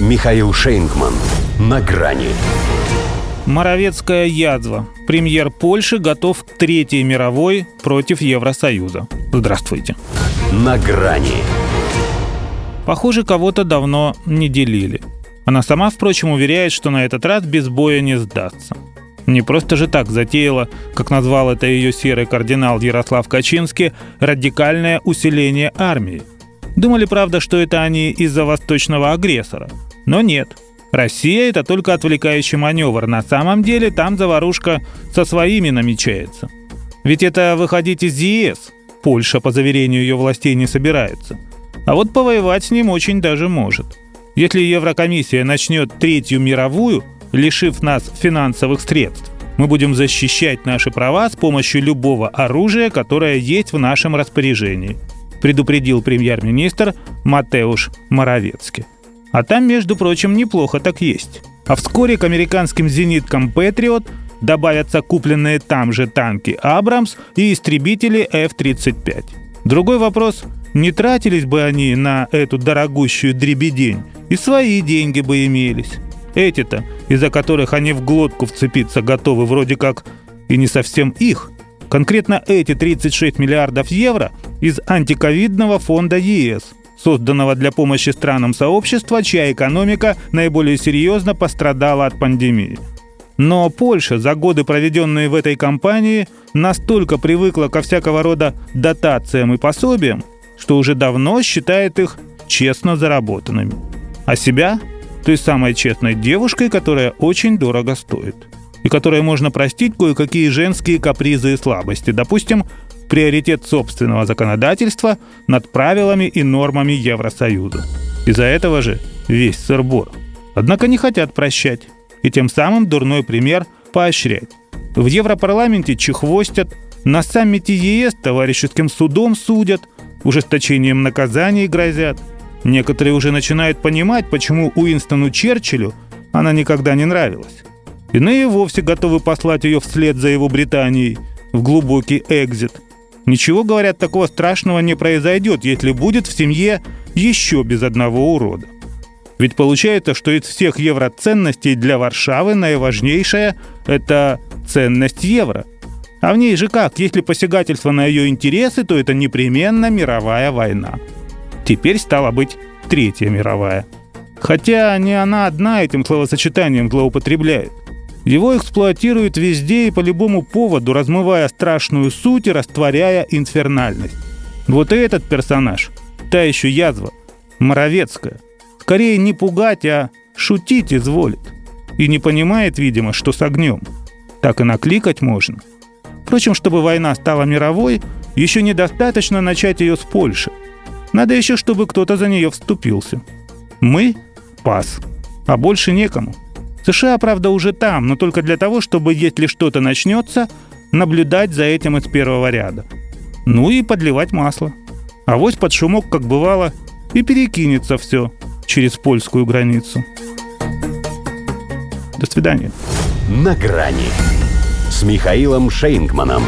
Михаил Шейнгман. На грани. Моровецкая язва. Премьер Польши готов к Третьей мировой против Евросоюза. Здравствуйте. На грани. Похоже, кого-то давно не делили. Она сама, впрочем, уверяет, что на этот раз без боя не сдастся. Не просто же так затеяла, как назвал это ее серый кардинал Ярослав Качинский, радикальное усиление армии. Думали, правда, что это они из-за восточного агрессора. Но нет. Россия – это только отвлекающий маневр. На самом деле там заварушка со своими намечается. Ведь это выходить из ЕС. Польша, по заверению ее властей, не собирается. А вот повоевать с ним очень даже может. Если Еврокомиссия начнет Третью мировую, лишив нас финансовых средств, мы будем защищать наши права с помощью любого оружия, которое есть в нашем распоряжении, предупредил премьер-министр Матеуш Моровецкий. А там, между прочим, неплохо так есть. А вскоре к американским зениткам «Патриот» добавятся купленные там же танки «Абрамс» и истребители F-35. Другой вопрос – не тратились бы они на эту дорогущую дребедень, и свои деньги бы имелись. Эти-то, из-за которых они в глотку вцепиться готовы, вроде как и не совсем их. Конкретно эти 36 миллиардов евро из антиковидного фонда ЕС, созданного для помощи странам сообщества, чья экономика наиболее серьезно пострадала от пандемии. Но Польша, за годы, проведенные в этой компании, настолько привыкла ко всякого рода дотациям и пособиям, что уже давно считает их честно заработанными. А себя той самой честной девушкой, которая очень дорого стоит. И которой можно простить кое-какие женские капризы и слабости. Допустим, приоритет собственного законодательства над правилами и нормами Евросоюза. Из-за этого же весь сырбор. Однако не хотят прощать. И тем самым дурной пример поощрять. В Европарламенте чехвостят, на саммите ЕС товарищеским судом судят, ужесточением наказаний грозят – Некоторые уже начинают понимать, почему Уинстону Черчиллю она никогда не нравилась. Иные вовсе готовы послать ее вслед за его Британией в глубокий экзит. Ничего, говорят, такого страшного не произойдет, если будет в семье еще без одного урода. Ведь получается, что из всех евроценностей для Варшавы наиважнейшая – это ценность евро. А в ней же как, если посягательство на ее интересы, то это непременно мировая война. Теперь стала быть Третья мировая. Хотя не она одна этим словосочетанием злоупотребляет. Его эксплуатируют везде и по любому поводу, размывая страшную суть и растворяя инфернальность. Вот и этот персонаж, та еще язва, Моровецкая, скорее не пугать, а шутить изволит. И не понимает, видимо, что с огнем. Так и накликать можно. Впрочем, чтобы война стала мировой, еще недостаточно начать ее с Польши – надо еще, чтобы кто-то за нее вступился. Мы – пас. А больше некому. США, правда, уже там, но только для того, чтобы, если что-то начнется, наблюдать за этим из первого ряда. Ну и подливать масло. А вось под шумок, как бывало, и перекинется все через польскую границу. До свидания. На грани с Михаилом Шейнгманом.